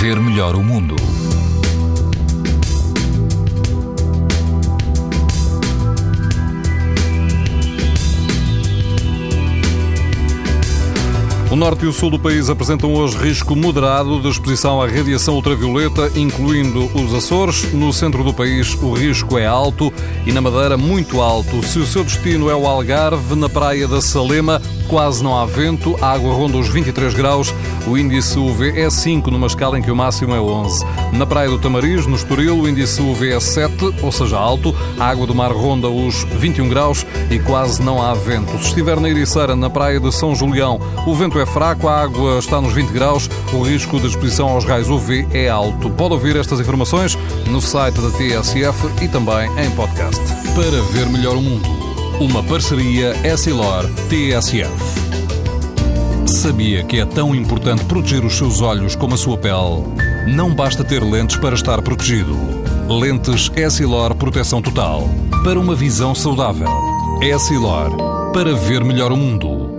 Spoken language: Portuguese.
ver melhor o mundo. O norte e o sul do país apresentam hoje risco moderado de exposição à radiação ultravioleta, incluindo os Açores. No centro do país, o risco é alto e na Madeira, muito alto. Se o seu destino é o Algarve, na praia da Salema, quase não há vento, a água ronda os 23 graus, o índice UV é 5, numa escala em que o máximo é 11. Na praia do Tamariz, no Estoril, o índice UV é 7, ou seja, alto, a água do mar ronda os 21 graus e quase não há vento. Se estiver na Ericeira, na praia de São Julião, o vento é fraco, a água está nos 20 graus, o risco de exposição aos raios UV é alto. Pode ouvir estas informações no site da TSF e também em podcast. Para ver melhor o mundo. Uma parceria Essilor-TSF. Sabia que é tão importante proteger os seus olhos como a sua pele? Não basta ter lentes para estar protegido. Lentes Essilor Proteção Total. Para uma visão saudável. Essilor. Para ver melhor o mundo.